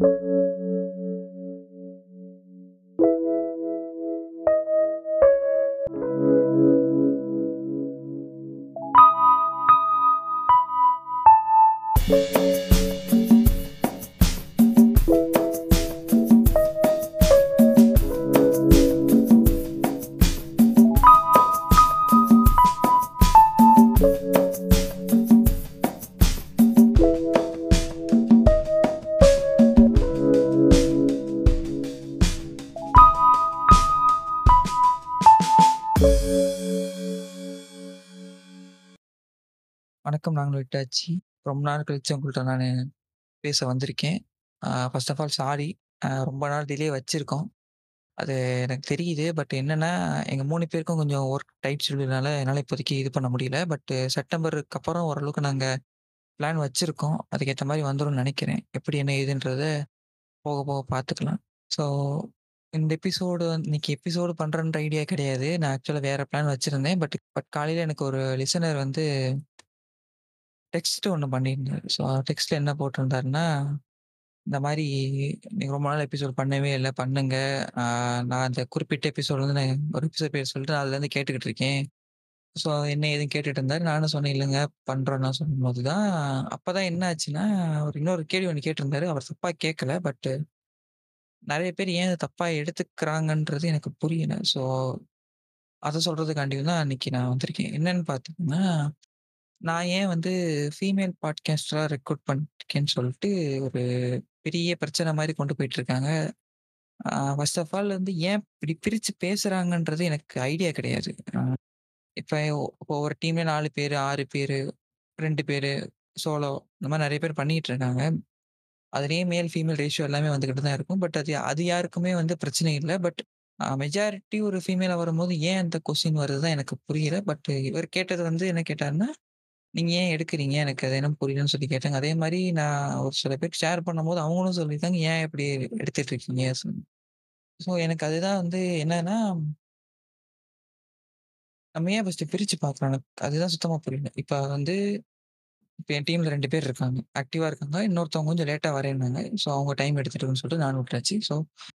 you வணக்கம். நாங்கள் விட்டாச்சு ரொம்ப நாள் கழிச்சு உங்கள்கிட்ட நான் பேச வந்திருக்கேன். First of all sorry. ரொம்ப நாள் டிலே வச்சுருக்கோம் அது எனக்கு தெரியுது. பட் என்னென்னா எங்கள் மூணு பேருக்கும் கொஞ்சம் ஒர்க் டைட் ஷெட்யூல்னால என்னால் இப்போதைக்கு இது பண்ண முடியல. பட் செப்டம்பருக்கு அப்புறம் ஓரளவுக்கு நாங்கள் பிளான் வச்சுருக்கோம் அதுக்கேற்ற மாதிரி வந்துடும் நினைக்கிறேன் எப்படி என்ன ஏதுன்றத போக போக பார்த்துக்கலாம். ஸோ இந்த எபிசோடு இன்னைக்கு எபிசோடு பண்ணுறன்ற ஐடியா கிடையாது. நான் ஆக்சுவலாக வேறு பிளான் வச்சுருந்தேன் பட் பட் காலையில் எனக்கு ஒரு லிசனர் வந்து டெக்ஸ்ட் ஒண்ணு பண்ணியிருந்தாரு. ஸோ டெக்ஸ்ட்ல என்ன போட்டிருந்தாருன்னா, இந்த மாரி நீங்க ரொம்ப நாள் எபிசோட் பண்ணவே இல்ல. பண்ணுங்க. நான் அந்த குறிப்பிட்ட எபிசோட் வந்து நான் ஒரு எபிசோட் பேர் சொல்லிட்டு அதுலேருந்து கேட்டுக்கிட்டு இருக்கேன். ஸோ என்ன ஏதுன்னு கேட்டுட்டு இருந்தாரு. நானும் சொன்னேன், இல்லங்க பண்றோம்லாம் சொல்லும்போது தான், அப்பதான் என்ன ஆச்சுன்னா, ஒரு இன்னொரு கேள்வி ஒண்ணு கேட்டிருந்தாரு. அவர் தப்பா கேட்கல. பட்டு நெறைய பேர் ஏன் அத தப்பா எடுத்துக்கிறாங்கன்றது எனக்கு புரியல. ஸோ அத சொல்றதுக்காண்டி தான் அன்னைக்கு நான் வந்திருக்கேன். என்னன்னு பார்த்தீங்கன்னா, நான் ஏன் வந்து ஃபீமேல் பாட்காஸ்டரா ரெக்கார்ட் பண்ணிருக்கேன்னு சொல்லிட்டு ஒரு பெரிய பிரச்சனை மாதிரி கொண்டு போயிட்டு இருக்காங்க. ஃபர்ஸ்ட் ஆஃப் ஆல் வந்து ஏன் இப்படி பிரித்து பேசுறாங்கன்றது எனக்கு ஐடியா கிடையாது. இப்போ ஒரு டீம்ல நாலு பேர் ஆறு பேர் ரெண்டு பேர் சோலோ இந்த மாதிரி நிறைய பேர் பண்ணிட்டு இருக்காங்க. அதுலேயே மேல், ஃபீமேல் ரேஷியோ எல்லாமே வந்துக்கிட்டு தான் இருக்கும். பட் அது அது யாருக்குமே வந்து பிரச்சனை இல்லை பட் மெஜாரிட்டி ஒரு ஃபீமேலாக வரும்போது ஏன் அந்த கொஸ்டின் வருது தான் எனக்கு புரியல. பட் இவர் கேட்டது வந்து என்ன கேட்டாருன்னா, நீங்க ஏன் எடுக்கிறீங்க? எனக்கு அது என்னன்னு புரியலன்னு சொல்லி கேட்டாங்க. அதே மாரி நான் ஒரு சில பேர் ஷேர் பண்ணும்போது அவங்களும் சொல்லியிருக்காங்க, ஏன் இப்படி எடுத்துட்டு இருக்கீங்க? ஸோ எனக்கு அதுதான் வந்து என்னன்னா நம்ம ஏன் ஃபர்ஸ்ட்டு பிரிச்சு பார்க்குறோம்? எனக்கு அதுதான் சுத்தமா புரியல. இப்ப வந்து இப்ப என் டீம்ல 2 பேர் இருக்காங்க. ஆக்டிவா இருக்காங்க. இன்னொருத்தவங்க கொஞ்சம் லேட்டா வரேன்னாங்க. ஸோ அவங்க டைம் எடுத்துட்டுன்னு சொல்லிட்டு நானும் விட்டாச்சு. ஸோ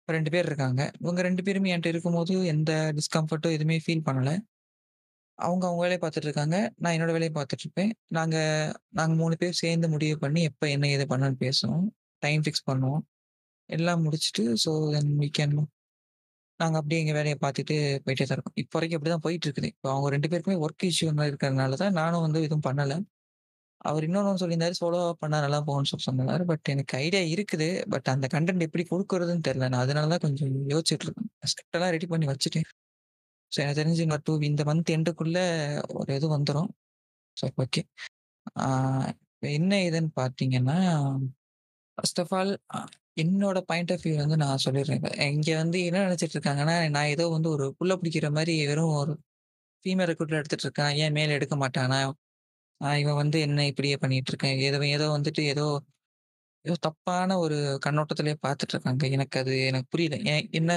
2 பேர் இருக்காங்க. இவங்க 2 பேருமே என்ட்ட இருக்கும்போது எந்த டிஸ்கம்ஃபர்ட்டும் எதுவுமே ஃபீல் பண்ணல. அவங்க அவங்க வேலைய பார்த்துட்டு இருக்காங்க. நான் என்னோட வேலைய பார்த்துட்டு இருப்பேன். நாங்க நாங்க 3 பேர் சேர்ந்து முடிவு பண்ணி எப்ப என்ன ஏது பண்ணலான்னு பேசுவோம். டைம் ஃபிக்ஸ் பண்ணுவோம். எல்லாம் முடிச்சுட்டு ஸோ தென் வீ கேன் நாங்க அப்படியே எங்க வேலைய பார்த்துட்டு போயிட்டே தான் இருக்கோம். இப்போ வரைக்கும் அப்படிதான் போயிட்டு இருக்குது. இப்போ அவங்க 2 பேருக்குமே ஒர்க் இஷ்யூ மாரி இருக்கிறதுனால தான் நானும் வந்து எதுவும் பண்ணல. அவர் இன்னொன்னு சொல்லியிருந்தாரு, சோலோவா பண்ணா நல்லா போகும்ன்னு சொல்லி சொன்னாரு. பட் எனக்கு ஐடியா இருக்குது. பட் அந்த கன்டென்ட் எப்படி குடுக்குறதுன்னு தெரியல. நான் அதனால தான் கொஞ்சம் யோசிச்சுட்டு இருக்கேன். ஸ்கிரிப்ட் எல்லாம் ரெடி பண்ணி வச்சுட்டேன். ஸோ எனக்கு தெரிஞ்சு இன்னொரு டூ இந்த மந்த் எண்டுக்குள்ள ஒரு இது வந்துடும் ஸோ ஓகே. என்ன ஏதுன்னு பார்த்தீங்கன்னா, ஃபர்ஸ்ட் ஆஃப் ஆல் என்னோட பாயிண்ட் ஆஃப் வியூ வந்து நான் சொல்லிடுறேன். இங்கே வந்து என்ன நினச்சிட்டு இருக்காங்கன்னா, நான் ஏதோ வந்து ஒரு புள்ள பிடிக்கிற மாதிரி வெறும் ஒரு ஃபீமேல் ரெக்ரூட்டர் எடுத்துட்டு இருக்கான். ஏன் மேல் எடுக்க மாட்டானா? இவன் வந்து என்ன இப்படியே பண்ணிட்டு இருக்கேன் ஏதோ ஏதோ வந்துட்டு ஏதோ ஏதோ தப்பான ஒரு கண்ணோட்டத்திலேயே பார்த்துட்டு இருக்காங்க. எனக்கு அது எனக்கு புரியல. ஏன் என்ன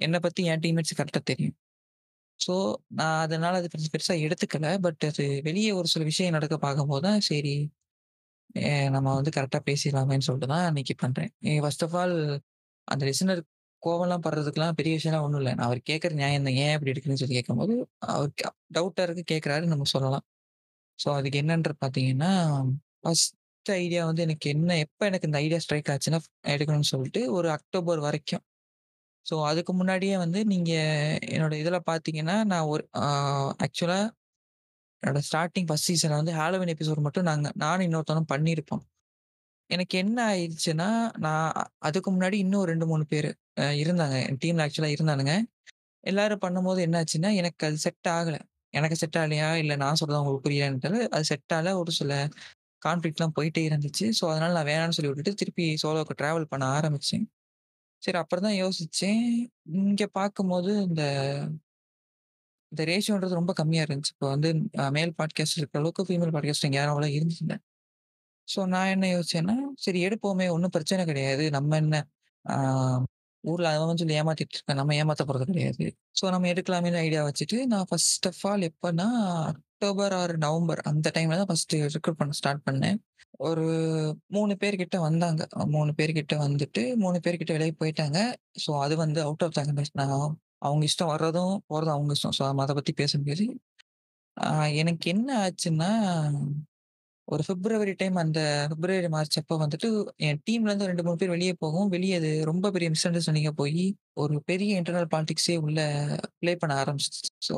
என்னை பற்றி என் டீம்மேட்ஸ் கரெக்டாக தெரியும். ஸோ நான் அதனால அது பெருசு பெருசா எடுத்துக்கல. பட் அது வெளிய ஒரு சில விஷயம் நடக்க பார்க்கும்போது தான் சரி, எ நம்ம வந்து கரெக்ட்டா பேசிடலாமேன்னு சொல்லிட்டு தான் அன்னைக்கு பண்றேன். ஃபர்ஸ்ட் ஆஃப் ஆல் அந்த லிசனர் கோவம்லாம் படுறதுக்கெல்லாம் பெரிய விஷயம்லாம் ஒண்ணும் இல்ல. நான் அவர் கேட்கிற நியாயம் தான். ஏன் இப்படி எடுக்கிறீங்கன்னு சொல்லி கேட்கும்போது, அவருக்கு டவுட்டா இருக்கு கேட்கிறாரு நம்ம சொல்லலாம். ஸோ அதுக்கு என்னன்றது பார்த்தீங்கன்னா, ஃபர்ஸ்ட் ஐடியா வந்து எனக்கு என்ன எப்ப எனக்கு இந்த ஐடியா ஸ்ட்ரைக் ஆச்சுன்னா, எடுக்கணும்னு சொல்லிட்டு ஒரு அக்டோபர் வரைக்கும். ஸோ அதுக்கு முன்னாடியே வந்து நீங்க என்னோட இதில் பார்த்தீங்கன்னா, நான் ஒரு ஆக்சுவலாக ஆக்சுவலா என்னோட ஸ்டார்டிங் ஃபர்ஸ்ட் சீசன்ல வந்து ஹாலோவின் எபிசோட் மட்டும் நாங்க நானும் இன்னொருத்தனும் பண்ணியிருப்போம். எனக்கு என்ன ஆயிடுச்சுன்னா, நான் அதுக்கு முன்னாடி இன்னும் ரெண்டு மூணு பேர் இருந்தாங்க. என் டீம்ல ஆக்சுவலா இருந்தானுங்க. எல்லாரும் பண்ணும்போது என்னாச்சுன்னா எனக்கு அது செட் ஆகலை எனக்கு செட் ஆகலையா? இல்லை நான் சொல்றது உங்களுக்கு புரியலையான்னு அது செட் ஆகல. ஒரு சில கான்ஃப்ளிக்ட்லாம் போயிட்டே இருந்துச்சு. ஸோ அதனால நான் வேணான்னு சொல்லி விட்டுட்டு திருப்பி சோலோவுக்கு ட்ராவல் பண்ண ஆரம்பிச்சேன். சரி அப்புறம் தான் யோசிச்சேன். இங்க பார்க்கும்போது இந்த இந்த ரேஷியோன்றது ரொம்ப கம்மியா இருந்துச்சு. இப்போ வந்து அ மேல் பாட்காஸ்ட் இருக்கிற அளவுக்கு ஃபீமேல் பாட்காஸ்ட் இங்க யாரும் அவ்வளோ இருந்ததில்ல. ஸோ நான் என்ன யோசிச்சேன்னா, சரி எடுப்போமே ஒண்ணும் பிரச்சனை கிடையாது. நம்ம என்ன ஆ ஊர்ல அவன் சொல்லி ஏமாத்திட்டு இருக்கான். நம்ம ஏமாத்த போறது கிடையாது. ஸோ நம்ம எடுக்கலாமேன்னு ஐடியா வச்சுட்டு, நான் ஃபர்ஸ்ட் ஆஃப் ஆல் எப்பன்னா, அக்டோபர் ஆர் நவம்பர் அந்த டைம்ல தான் ஃபர்ஸ்ட்டு ரெக்ரூட் பண்ண ஸ்டார்ட் பண்ணேன். ஒரு மூணு பேர்கிட்ட வந்தாங்க. மூணு பேர்கிட்ட வந்துட்டு மூணு பேர்கிட்ட வெளியே போயிட்டாங்க. ஸோ அது வந்து அவுட் ஆஃப் த நான் அவங்க இஷ்டம் வர்றதும், போகிறதும் அவங்க இஷ்டம். ஸோ அதை பற்றி பேச முடியாது. எனக்கு என்ன ஆச்சுன்னா, ஒரு பிப்ரவரி டைம் அந்த பிப்ரவரி, மார்ச் அப்போ வந்துட்டு என் டீம்லேருந்து 2, 3 பேர் வெளியே போகும் வெளியே அது ரொம்ப பெரிய மிஸ் அண்டர்ஸ்டாண்டிங்கா போய் ஒரு பெரிய இன்டர்னல் பாலிடிக்ஸே உள்ள ப்ளே பண்ண ஆரம்பிச்சிச்சு ஸோ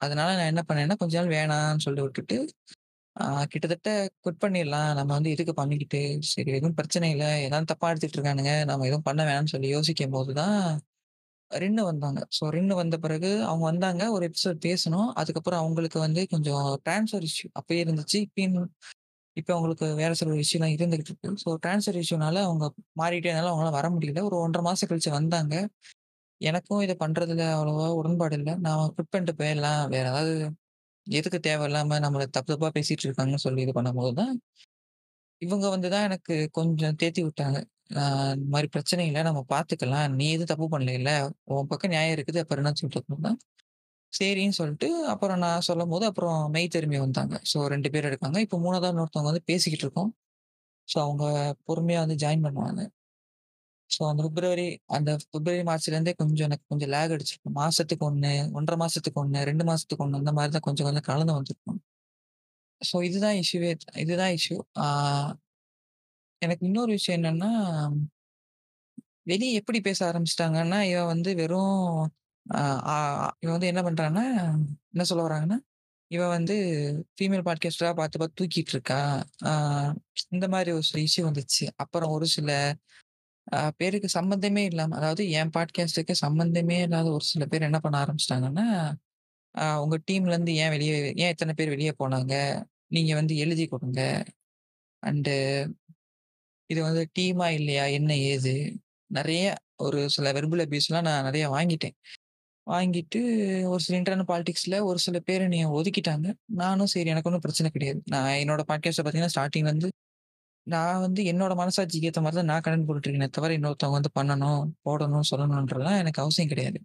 அதனால நான் என்ன பண்ணேன்னா, கொஞ்ச நாள் வேணான்னு சொல்லி விட்டுட்டு, கிட்டத்தட்ட குட் பண்ணிடலாம். நம்ம வந்து எதுக்கு பண்ணிக்கிட்டு, சரி எதுவும் பிரச்சனை இல்ல. ஏதாவது தப்பா எடுத்துட்டு இருக்கானுங்க. நம்ம எதுவும் பண்ண வேணாம்னு சொல்லி யோசிக்கும்போது தான், ரின்னு வந்தாங்க. ஸோ ரின்னு வந்த பிறகு அவங்க வந்தாங்க. ஒரு எபிசோட் பேசுனோம். அதுக்கப்புறம் அவங்களுக்கு வந்து கொஞ்சம் ட்ரான்ஸ்ஃபர் இஷ்யூ அப்பயே இருந்துச்சு. இப்பயும் இப்ப அவங்களுக்கு வேற சில இஷ்யூலாம் இருந்துகிட்டு இருக்கு. ஸோ ட்ரான்ஸ்ஃபர் இஷ்யூனால அவங்க மாறிட்டேனால இருந்தாலும் அவங்களால வர முடியல. ஒரு 1 1/2 மாசம் கழிச்சு வந்தாங்க. எனக்கும் இத பண்றதுல அவ்வளவா உடன்பாடு இல்ல. நான் ஃபிட் பண்ணிட்டு போயிடலாம். வேற ஏதாவது எதுக்கு தேவையில்லாம நம்மள தப்பு தப்பா பேசிட்டு இருக்காங்கன்னு சொல்லி இது பண்ணும்போது தான், இவங்க வந்து தான் எனக்கு கொஞ்சம் தேத்தி விட்டாங்க. ஆ இந்த மாரி பிரச்சனை இல்ல. நம்ம பார்த்துக்கலாம். நீ எதுவும் தப்பு பண்ணலைல்ல. உன் பக்கம் நியாயம் இருக்குது. அப்புறம் என்ன சொல்லிட்டு தான் சரின்னு சொல்லிட்டு அப்புறம் நான் சொல்லும்போது, அப்புறம் மெய் திரும்பி வந்தாங்க. ஸோ 2 பேர் இருக்காங்க. இப்போ 3வதா இன்னொருத்தவங்க வந்து பேசிக்கிட்டு இருக்கோம். ஸோ அவங்க பொறுமையா வந்து ஜாயின் பண்ணுவாங்க. ஸோ அந்த பிப்ரவரி அந்த பிப்ரவரி, மார்ச்லேருந்தே கொஞ்சம் எனக்கு கொஞ்சம் லேக் அடிச்சிருக்கும். மாசத்துக்கு 1, 1 1/2 மாசத்துக்கு 1, 2 மாசத்துக்கு 1 அந்த மாதிரி தான் கொஞ்சம் கொஞ்சம் கலந்து வந்திருக்கும். ஸோ இதுதான் இஷ்யூவே. இதுதான் இஷ்யூ. எனக்கு இன்னொரு விஷயம் என்னன்னா, வெளியே எப்படி பேச ஆரம்பிச்சிட்டாங்கன்னா இவன் வந்து வெறும் இவன் வந்து என்ன பண்றான்னா, என்ன சொல்ல வராங்கன்னா, இவன் வந்து ஃபீமேல் பாட்காஸ்டராக பார்த்து பார்த்து தூக்கிட்டு இருக்கா. இந்த மாதிரி ஒரு சில இஷ்யூ வந்துச்சு. அப்புறம் ஒரு சில அ பேருக்கு சம்மந்தமே இல்லாம, அதாவது என் பாட்காஸ்ட்டுக்கு சம்மந்தமே இல்லாத ஒரு சில பேர் என்ன பண்ண ஆரம்பிச்சுட்டாங்கன்னா, அ உங்க டீம்லேருந்து ஏன் வெளிய ஏன் இத்தன பேர் வெளிய போனாங்க? நீங்க வந்து எழுதி கொடுங்க. அண்டு இது வந்து டீமா இல்லையா? என்ன ஏது? நெறைய ஒரு சில வெர்பல் பீஸ்லாம் நான் நெறைய வாங்கிட்டேன். வாங்கிட்டு ஒரு சில இன்டர்னல் பாலிடிக்ஸ்ல ஒரு சில பேர் என்னைய ஒதுக்கிட்டாங்க. நானும் சரி எனக்கு ஒண்ணும் பிரச்சனை கிடையாது. நான் என்னோட பாட்காஸ்ட்ட பார்த்தீங்கன்னா, ஸ்டார்ட்டிங்லேருந்து நான் வந்து என்னோட மனசாட்சிக்கு ஏற்ற மாதிரி தான் நான் கடன் போட்டுட்டு இருக்கேனே தவிர, இன்னொருத்தவங்க வந்து பண்ணணும், போடணும், சொல்லணுன்றதுலாம் எனக்கு அவசியம் கிடையாது.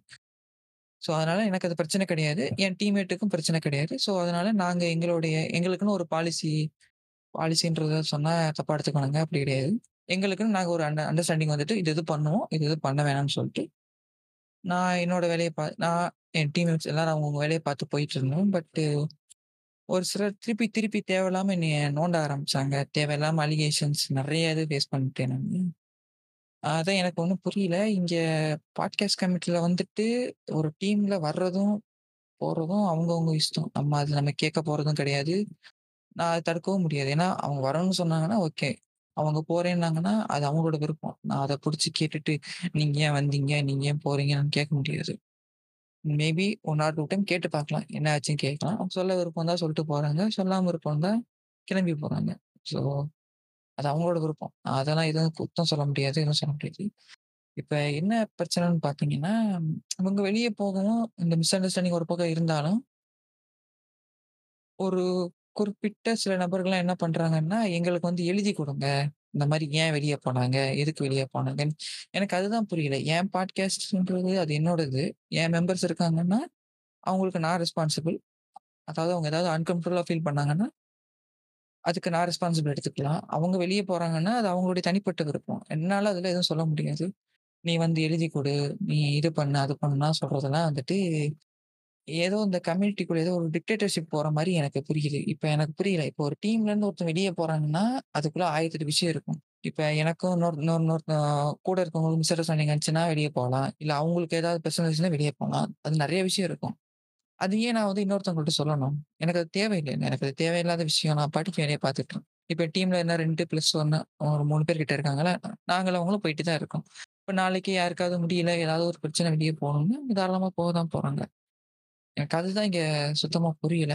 ஸோ, அதனால எனக்கு அது பிரச்சனை கிடையாது. என் டீம்மேட்டுக்கும் பிரச்சனை கிடையாது. ஸோ, அதனால நாங்கள் எங்களுடைய எங்களுக்குன்னு ஒரு பாலிசி பாலிசின்றத சொன்னால் தப்பா எடுத்துக்கணுங்க அப்படி கிடையாது. எங்களுக்குன்னு நாங்கள் ஒரு அண்ட அண்டர்ஸ்டாண்டிங் வந்துட்டு, இது இது பண்ணுவோம். இது இது பண்ண வேணாம்னு சொல்லிட்டு, நான் என்னோட வேலையை பா நான் என் டீம்மேட்ஸ் எல்லாரும் அவங்கவங்க வேலையை பார்த்து போயிட்டு இருந்தோம். பட்டு ஒரு சிலர் திருப்பி திருப்பி தேவையில்லாம என்னைய நோண்ட ஆரம்பிச்சாங்க. தேவையில்லாம அலிகேஷன்ஸ் நெறைய இது ஃபேஸ் பண்ணிட்டேன் நானு. அதான் எனக்கு ஒண்ணும் புரியல. இங்க பாட்காஸ்ட் கமிட்டில வந்துட்டு ஒரு டீம்ல வர்றதும், போறதும் அவங்கவங்க இஷ்டம். நம்ம அது நம்ம கேட்க போறதும் கிடையாது. நான் அத தடுக்கவும் முடியாது. ஏன்னா, அவங்க வரணும்னு சொன்னாங்கன்னா ஓகே. அவங்க போறேன்னாங்கன்னா, அது அவங்களோட விருப்பம். நான் அத புடிச்சு கேட்டுட்டு, நீங்க ஏன் வந்தீங்க? நீங்க ஏன் போறீங்கன்னு கேட்க முடியாது. Maybe one or two time கேட்டு பார்க்கலாம். என்ன ஆச்சுன்னு கேட்கலாம். அவங்க சொல்ல விருப்பம் தான் சொல்லிட்டு போறாங்க. சொல்லாம விருப்பம் தான் கிளம்பி போறாங்க. ஸோ, அது அவங்களோட விருப்பம். அதெல்லாம் எதுவும் குத்தம் சொல்ல முடியாது. எதுவும் சொல்ல முடியாது. இப்ப என்ன பிரச்சனைன்னு பார்த்தீங்கன்னா, இவங்க வெளியே போகவும் இந்த மிஸ் அண்டர்ஸ்டாண்டிங் ஒரு பக்கம் இருந்தாலும் ஒரு குறிப்பிட்ட சில நபர்கள்லாம் என்ன பண்றாங்கன்னா, எங்களுக்கு வந்து எழுதி கொடுங்க இந்த மாரி ஏன் வெளிய போனாங்க? எதுக்கு வெளிய போனாங்கன்னு. எனக்கு அதுதான் புரியல. என் பாட்காஸ்ட்ன்றது அது என்னோடது. என் மெம்பர்ஸ் இருக்காங்கன்னா, அவங்களுக்கு நான் ரெஸ்பான்சிபிள். அதாவது அவங்க ஏதாவது அன்கம்ஃபர்டபுளா ஃபீல் பண்ணாங்கன்னா, அதுக்கு நான் ரெஸ்பான்சிபிள் எடுத்துக்கலாம். அவங்க வெளிய போறாங்கன்னா, அது அவங்களுடைய தனிப்பட்ட விருப்பம். என்னால அதுல எதுவும் சொல்ல முடியாது. நீ வந்து எழுதி குடு. நீ இது பண்ணு, அது பண்ணுலாம் சொல்றதெல்லாம் வந்துட்டு ஏதோ இந்த கம்யூனிட்டிக்குள்ள ஏதோ ஒரு டிக்டேட்டர்ஷிப் போற மாதிரி எனக்கு புரியுது. இப்ப எனக்கு புரியல. இப்போ ஒரு டீம்லேருந்து ஒருத்தன் வெளியே போறாங்கன்னா, அதுக்குள்ள 1008 விஷயம் இருக்கும். இப்ப எனக்கும் இன்னொரு இன்னொரு இன்னொருத்த கூட இருக்கவங்களுக்கு மிஸ் அண்டர்ஸ்டாண்டிங் இருந்துச்சுன்னா வெளியே போகலாம் இல்ல அவங்களுக்கு ஏதாவது பிரச்சனை இருந்துச்சுன்னா போகலாம் அது நிறைய விஷயம் இருக்கும். அது ஏன் நான் வந்து இன்னொருத்தவங்கள்ட்ட சொல்லணும்? எனக்கு அது தேவையில்லை எனக்கு அது தேவையில்லாத விஷயம். நான் பாட்டுக்கு வேலையை பார்த்துட்டு இப்ப டீம்ல என்ன ரெண்டு பிளஸ் ஒன்று ஒரு மூணு பேர் கிட்ட இருக்காங்களா, நாங்களும் அவங்களும் போயிட்டு தான் இருக்கோம். இப்ப நாளைக்கு யாருக்காவது முடியல, ஏதாவது ஒரு பிரச்சனை வெளியே போகணும்னு தாராளமா போக தான் போறாங்க. எனக்கு அதுதான் இங்க சுத்தமா புரியல.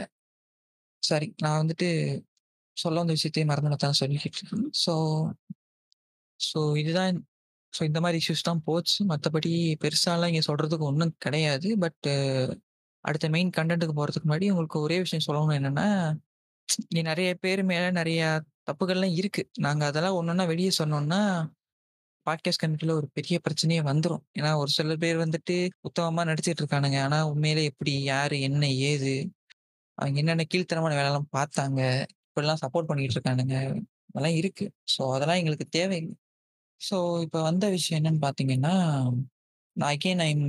சரி, நான் வந்துட்டு சொல்ல வந்த விஷயத்தையே மறந்துட்டு தான் சொல்லிக்கிட்டு இருக்கேன். ஸோ ஸோ இதுதான் ஸோ இந்த மாரி இஷ்யூஸ் தான் போச்சு. மத்தபடி பெருசாலாம் இங்க சொல்றதுக்கு ஒண்ணும் கிடையாது. பட் அடுத்த மெயின் கன்டென்ட்க்கு போறதுக்கு முன்னாடி உங்களுக்கு ஒரே விஷயம் சொல்லணும் என்னன்னா, இங்க நெறைய பேர் மேல நெறைய தப்புகள்லாம் இருக்கு. நாங்க அதெல்லாம் ஒண்ணொண்ணா வெளிய சொன்னோம்னா, பாட்காஸ்ட் கமிட்டில ஒரு பெரிய பிரச்சனையே வந்துரும். ஏன்னா ஒரு சில பேர் வந்துட்டு உத்தமமா நடிச்சிட்டு இருக்கானுங்க. ஆனா உண்மையிலே எப்படி? யாரு? என்ன? ஏது? அவங்க என்னென்ன கீழ்த்தனமான வேலைலாம் பார்த்தாங்க. இப்படிலாம் சப்போர்ட் பண்ணிட்டு இருக்கானுங்க. அதெல்லாம் இருக்கு. ஸோ அதெல்லாம் எங்களுக்கு தேவையில்லை ஸோ இப்போ வந்த விஷயம் என்னன்னு பார்த்தீங்கன்னா, நான் அகைன் ஐம்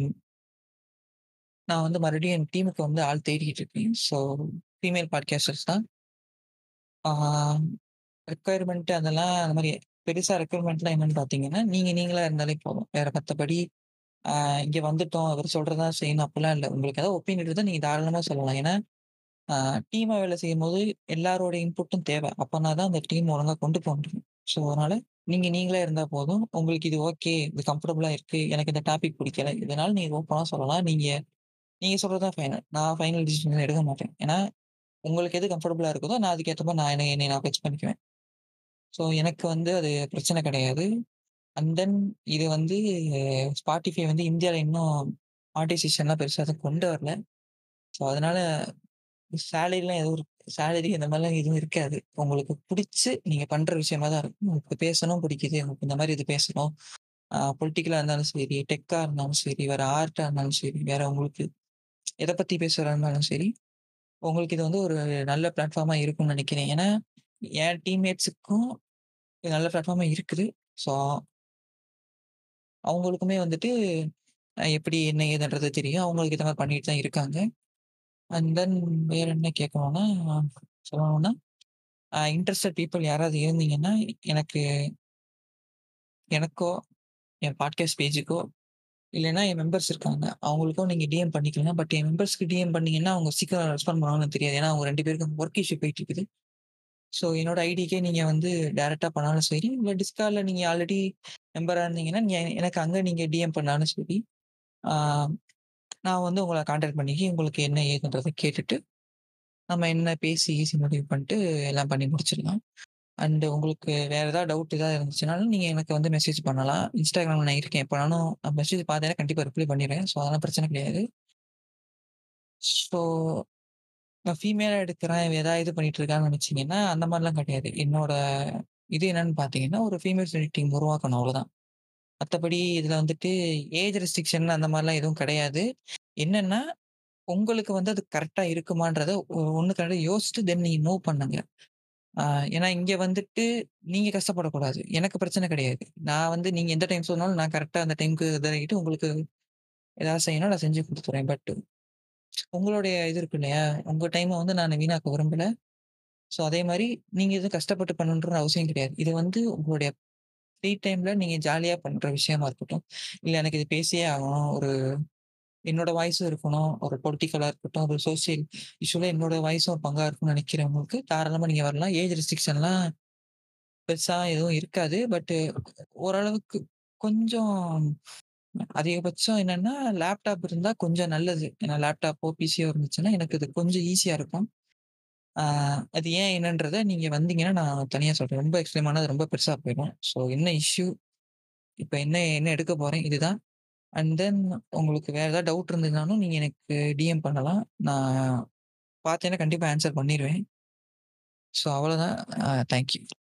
நான் வந்து மறுபடியும் என் டீமுக்கு வந்து ஆள் தேடிக்கிட்டு இருக்கேன். ஸோ ஃபீமேல் பாட்காஸ்டர்ஸ் தான். ரெக்குவயர்மெண்ட் அதெல்லாம் அந்த மாதிரி பெருசா ரெக்வயர்மென்ட்லாம் என்னன்னு பார்த்தீங்கன்னா, நீங்க நீங்களா இருந்தாலே போதும். வேற மத்தபடி ஆஹ் இங்க வந்துட்டோம், அவர் சொல்றதா செய்யணும் அப்படிலாம் இல்லை உங்களுக்கு ஏதாவது ஒப்பீனியன் இருந்தா நீங்க தாராளமா சொல்லலாம். ஏன்னா, டீமா வேலை செய்யும்போது எல்லாரோட இன்புட்டும் தேவை. அப்பனா தான் அந்த டீம் ஒழுங்கா கொண்டு போக முடியும். ஸோ அதனால நீங்க நீங்களா இருந்தா போதும். உங்களுக்கு இது ஓகே, இது கம்ஃபர்டபுளா இருக்கு. எனக்கு இந்த டாபிக் பிடிக்கல. இதனால நீங்க ஓப்பனா சொல்லலாம். நீங்க நீங்க சொல்றது தான் ஃபைனல். நான் ஃபைனல் டிசிஷன் எடுக்க மாட்டேன். ஏன்னா, உங்களுக்கு எது கம்ஃபர்டபுளா இருக்குதோ, நான் அதுக்கேற்ற மாதிரி நான் என்ன என்னை நான் பெட்ச் பண்ணிக்குவேன். ஸோ எனக்கு வந்து அது பிரச்சனை கிடையாது. அண்ட் தென் இது வந்து Spotify வந்து இந்தியால இன்னும் மானிடைசேஷன்லாம் பெருசா எதுவும் கொண்டு வரல. ஸோ அதனால சேலரிலாம் எதுவும் சேலரி இந்த மாதிரிலாம் எதுவும் இருக்காது. உங்களுக்கு புடிச்சு நீங்க பண்ற விஷயமா தான் இருக்கும். உங்களுக்கு பேசணும் பிடிக்குது. உங்களுக்கு இந்த மாதிரி இது பேசணும். பொலிட்டிக்கலாக பொலிட்டிக்கலா இருந்தாலும் சரி, டெக்கா இருந்தாலும் சரி, வேற ஆர்ட்டா இருந்தாலும் சரி, வேற உங்களுக்கு எத பத்தி பேசுறதா இருந்தாலும் சரி, உங்களுக்கு இது வந்து ஒரு நல்ல பிளாட்ஃபார்மா இருக்கும்னு நினைக்கிறேன் ஏன்னா, என் டீம்மேட்ஸுக்கும் இது நல்ல பிளாட்ஃபார்மா இருக்குது. ஸோ அவங்களுக்குமே வந்துட்டு எப்படி என்ன ஏதுன்றது தெரியும். அவங்களுக்கு ஏத்த மாதிரி பண்ணிட்டு தான் இருக்காங்க. அண்ட் தென் வேற என்ன கேட்கணும்னா, சொல்லணும்னா, இன்ட்ரெஸ்டட் பீப்புள் யாராவது இருந்தீங்கன்னா, எனக்கு எனக்கோ, என் பாட்காஸ்ட் பேஜுக்கோ, இல்லைன்னா என் மெம்பர்ஸ் இருக்காங்க. அவங்களுக்கும் நீங்கள் டிஎம் பண்ணிக்கலாம். பட் என் மெம்பர்ஸ்க்கு டிஎம் பண்ணீங்கன்னா, அவங்க சீக்கிரம் ரெஸ்பாண்ட் பண்ணுவாங்கன்னு தெரியாது. ஏன்னா, அவங்க ரெண்டு பேருக்கும் ஒர்க் இஷ்யூ போயிட்டு இருக்குது. ஸோ என்னோட ஐடிக்கே நீங்க வந்து டேரெக்டாக பண்ணாலும் சரி, இல்லை டிஸ்கார்ட்ல நீங்க ஆல்ரெடி மெம்பரா இருந்தீங்கன்னா, நீங்க எனக்கு அங்க நீங்க டிஎம் பண்ணாலும் சரி, நான் வந்து உங்களை கான்டாக்ட் பண்ணி உங்களுக்கு என்ன ஏதுன்றதை கேட்டுட்டு, நம்ம என்ன பேசி ஈஸி முடிவு பண்ணிட்டு எல்லாம் பண்ணி முடிச்சிடலாம். அண்டு உங்களுக்கு வேற ஏதாவது டவுட் ஏதாவது இருந்துச்சுனாலும், நீங்கள் எனக்கு வந்து மெசேஜ் பண்ணலாம். இன்ஸ்டாகிராமில் நான் இருக்கேன். எப்போனாலும் மெசேஜ் பார்த்தேன்னா கண்டிப்பாக ரிப்ளை பண்ணிடுவேன் ஸோ அதெல்லாம் பிரச்சனை கிடையாது. ஸோ நான் ஃபீமேலா எடுக்கிறேன், இவ ஏதாவது இது பண்ணிட்டு இருக்கான்னு நினைச்சீங்கன்னா, அந்த மாரிலாம் கிடையாது. என்னோட இது என்னன்னு பார்த்தீங்கன்னா, ஒரு ஃபீமேல் ஃப்ரெண்ட்லி டீம் உருவாக்கணும் அவ்வளோதான். மத்தபடி இதுல வந்துட்டு ஏஜ் ரெஸ்ட்ரிக்ஷன் அந்த மாரிலாம் எதுவும் கிடையாது. என்னன்னா, உங்களுக்கு வந்து அது கரெக்ட்டா இருக்குமான்றத ஒ ஒண்ணுக்கு ரெண்டு யோசிச்சுட்டு தென் நீங்க மூவ் பண்ணுங்க. ஆ ஏன்னா இங்க வந்துட்டு நீங்க கஷ்டப்படக்கூடாது. எனக்கு பிரச்சனை கிடையாது. நான் வந்து நீங்க எந்த டைம் சொன்னாலும் நான் கரெக்ட்டா அந்த டைம்க்கு இதாகிட்டு உங்களுக்கு ஏதாவது செய்யணும்னா நான் செஞ்சு குடுத்துருவேன். பட் உங்களுடைய இது இருக்கு இல்லையா? உங்க டைம வந்து நான் வீணாக்க விரும்பல. ஸோ அதே மாரி நீங்க எதுவும் கஷ்டப்பட்டு பண்ணணுன்ற அவசியம் கிடையாது. இது வந்து உங்களுடைய ஃப்ரீ டைம்ல நீங்க ஜாலியா பண்ற விஷயமா இருக்கட்டும். இல்ல எனக்கு இது பேசியே ஆகணும். ஒரு என்னோட வாய்ஸும் இருக்கணும். ஒரு பொலிட்டிக்கலா இருக்கட்டும், ஒரு சோசியல் இஷ்யூல என்னோட வாய்ஸும் ஒரு பங்கா இருக்கும்னு நினைக்கிறவங்களுக்கு தாராளமா நீங்க வரலாம். ஏஜ் ரெஸ்ட்ரிக்ஷன்லாம் பெருசா எதுவும் இருக்காது. பட் ஓரளவுக்கு கொஞ்சம் அதிகபட்சம் என்னன்னா, லேப்டாப் இருந்தா கொஞ்சம் நல்லது. ஏன்னா லேப்டாப்போ, பிசியோ இருந்துச்சுன்னா எனக்கு இது கொஞ்சம் ஈஸியா இருக்கும். அது ஏன் என்னன்றத நீங்க வந்தீங்கன்னா நான் தனியா சொல்றேன். ரொம்ப எக்ஸ்பிளைன் ஆனது ரொம்ப பெருசா போயிடும். ஸோ என்ன இஷ்யூ? இப்ப என்ன என்ன எடுக்க போறேன்? இதுதான். அண்ட் தென் உங்களுக்கு வேற ஏதாவது டவுட் இருந்ததுனாலும் நீங்க எனக்கு டிஎம் பண்ணலாம். நான் பார்த்தேன்னா கண்டிப்பா ஆன்சர் பண்ணிடுவேன் ஸோ அவ்வளோதான். Thank you thank you.